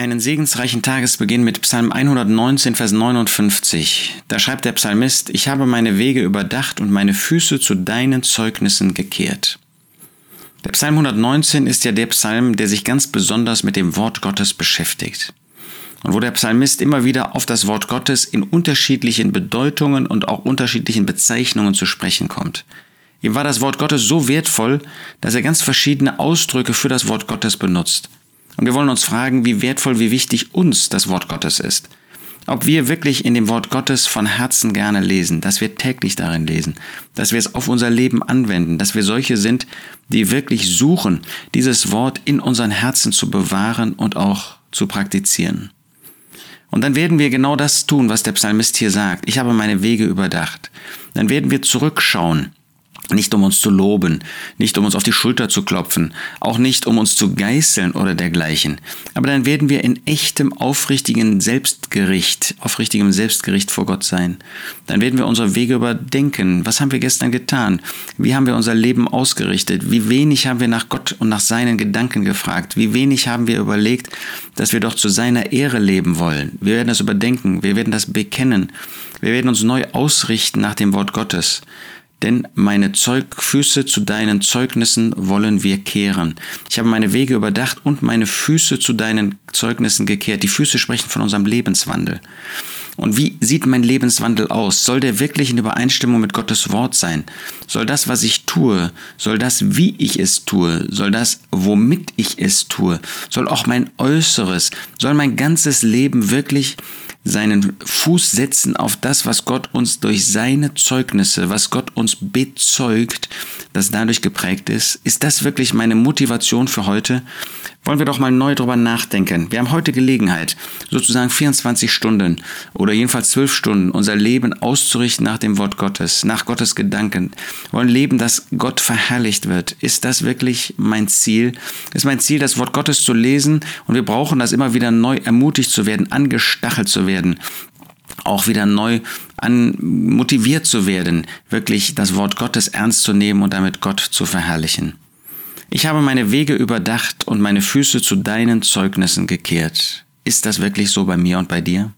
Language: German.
einen segensreichen Tagesbeginn mit Psalm 119, Vers 59. Da schreibt der Psalmist, ich habe meine Wege überdacht und meine Füße zu deinen Zeugnissen gekehrt. Der Psalm 119 ist ja der Psalm, der sich ganz besonders mit dem Wort Gottes beschäftigt. Und wo der Psalmist immer wieder auf das Wort Gottes in unterschiedlichen Bedeutungen und auch unterschiedlichen Bezeichnungen zu sprechen kommt. Ihm war das Wort Gottes so wertvoll, dass er ganz verschiedene Ausdrücke für das Wort Gottes benutzt. Und wir wollen uns fragen, wie wertvoll, wie wichtig uns das Wort Gottes ist. Ob wir wirklich in dem Wort Gottes von Herzen gerne lesen, dass wir täglich darin lesen, dass wir es auf unser Leben anwenden, dass wir solche sind, die wirklich suchen, dieses Wort in unseren Herzen zu bewahren und auch zu praktizieren. Und dann werden wir genau das tun, was der Psalmist hier sagt. Ich habe meine Wege überdacht. Dann werden wir zurückschauen nicht um uns zu loben, nicht um uns auf die Schulter zu klopfen, auch nicht um uns zu geißeln oder dergleichen. Aber dann werden wir in echtem, aufrichtigen Selbstgericht, aufrichtigem Selbstgericht vor Gott sein. Dann werden wir unsere Wege überdenken. Was haben wir gestern getan? Wie haben wir unser Leben ausgerichtet? Wie wenig haben wir nach Gott und nach seinen Gedanken gefragt? Wie wenig haben wir überlegt, dass wir doch zu seiner Ehre leben wollen? Wir werden das überdenken. Wir werden das bekennen. Wir werden uns neu ausrichten nach dem Wort Gottes denn meine Zeugfüße zu deinen Zeugnissen wollen wir kehren. Ich habe meine Wege überdacht und meine Füße zu deinen Zeugnissen gekehrt. Die Füße sprechen von unserem Lebenswandel. Und wie sieht mein Lebenswandel aus? Soll der wirklich in Übereinstimmung mit Gottes Wort sein? Soll das, was ich tue, soll das, wie ich es tue, soll das, womit ich es tue, soll auch mein Äußeres, soll mein ganzes Leben wirklich seinen Fuß setzen auf das, was Gott uns durch seine Zeugnisse, was Gott uns bezeugt, das dadurch geprägt ist. Ist das wirklich meine Motivation für heute? Wollen wir doch mal neu drüber nachdenken. Wir haben heute Gelegenheit, sozusagen 24 Stunden oder jedenfalls 12 Stunden unser Leben auszurichten nach dem Wort Gottes, nach Gottes Gedanken. Wir wollen leben, dass Gott verherrlicht wird. Ist das wirklich mein Ziel? Ist mein Ziel, das Wort Gottes zu lesen und wir brauchen das immer wieder neu ermutigt zu werden, angestachelt zu werden auch wieder neu an motiviert zu werden, wirklich das Wort Gottes ernst zu nehmen und damit Gott zu verherrlichen. Ich habe meine Wege überdacht und meine Füße zu deinen Zeugnissen gekehrt. Ist das wirklich so bei mir und bei dir?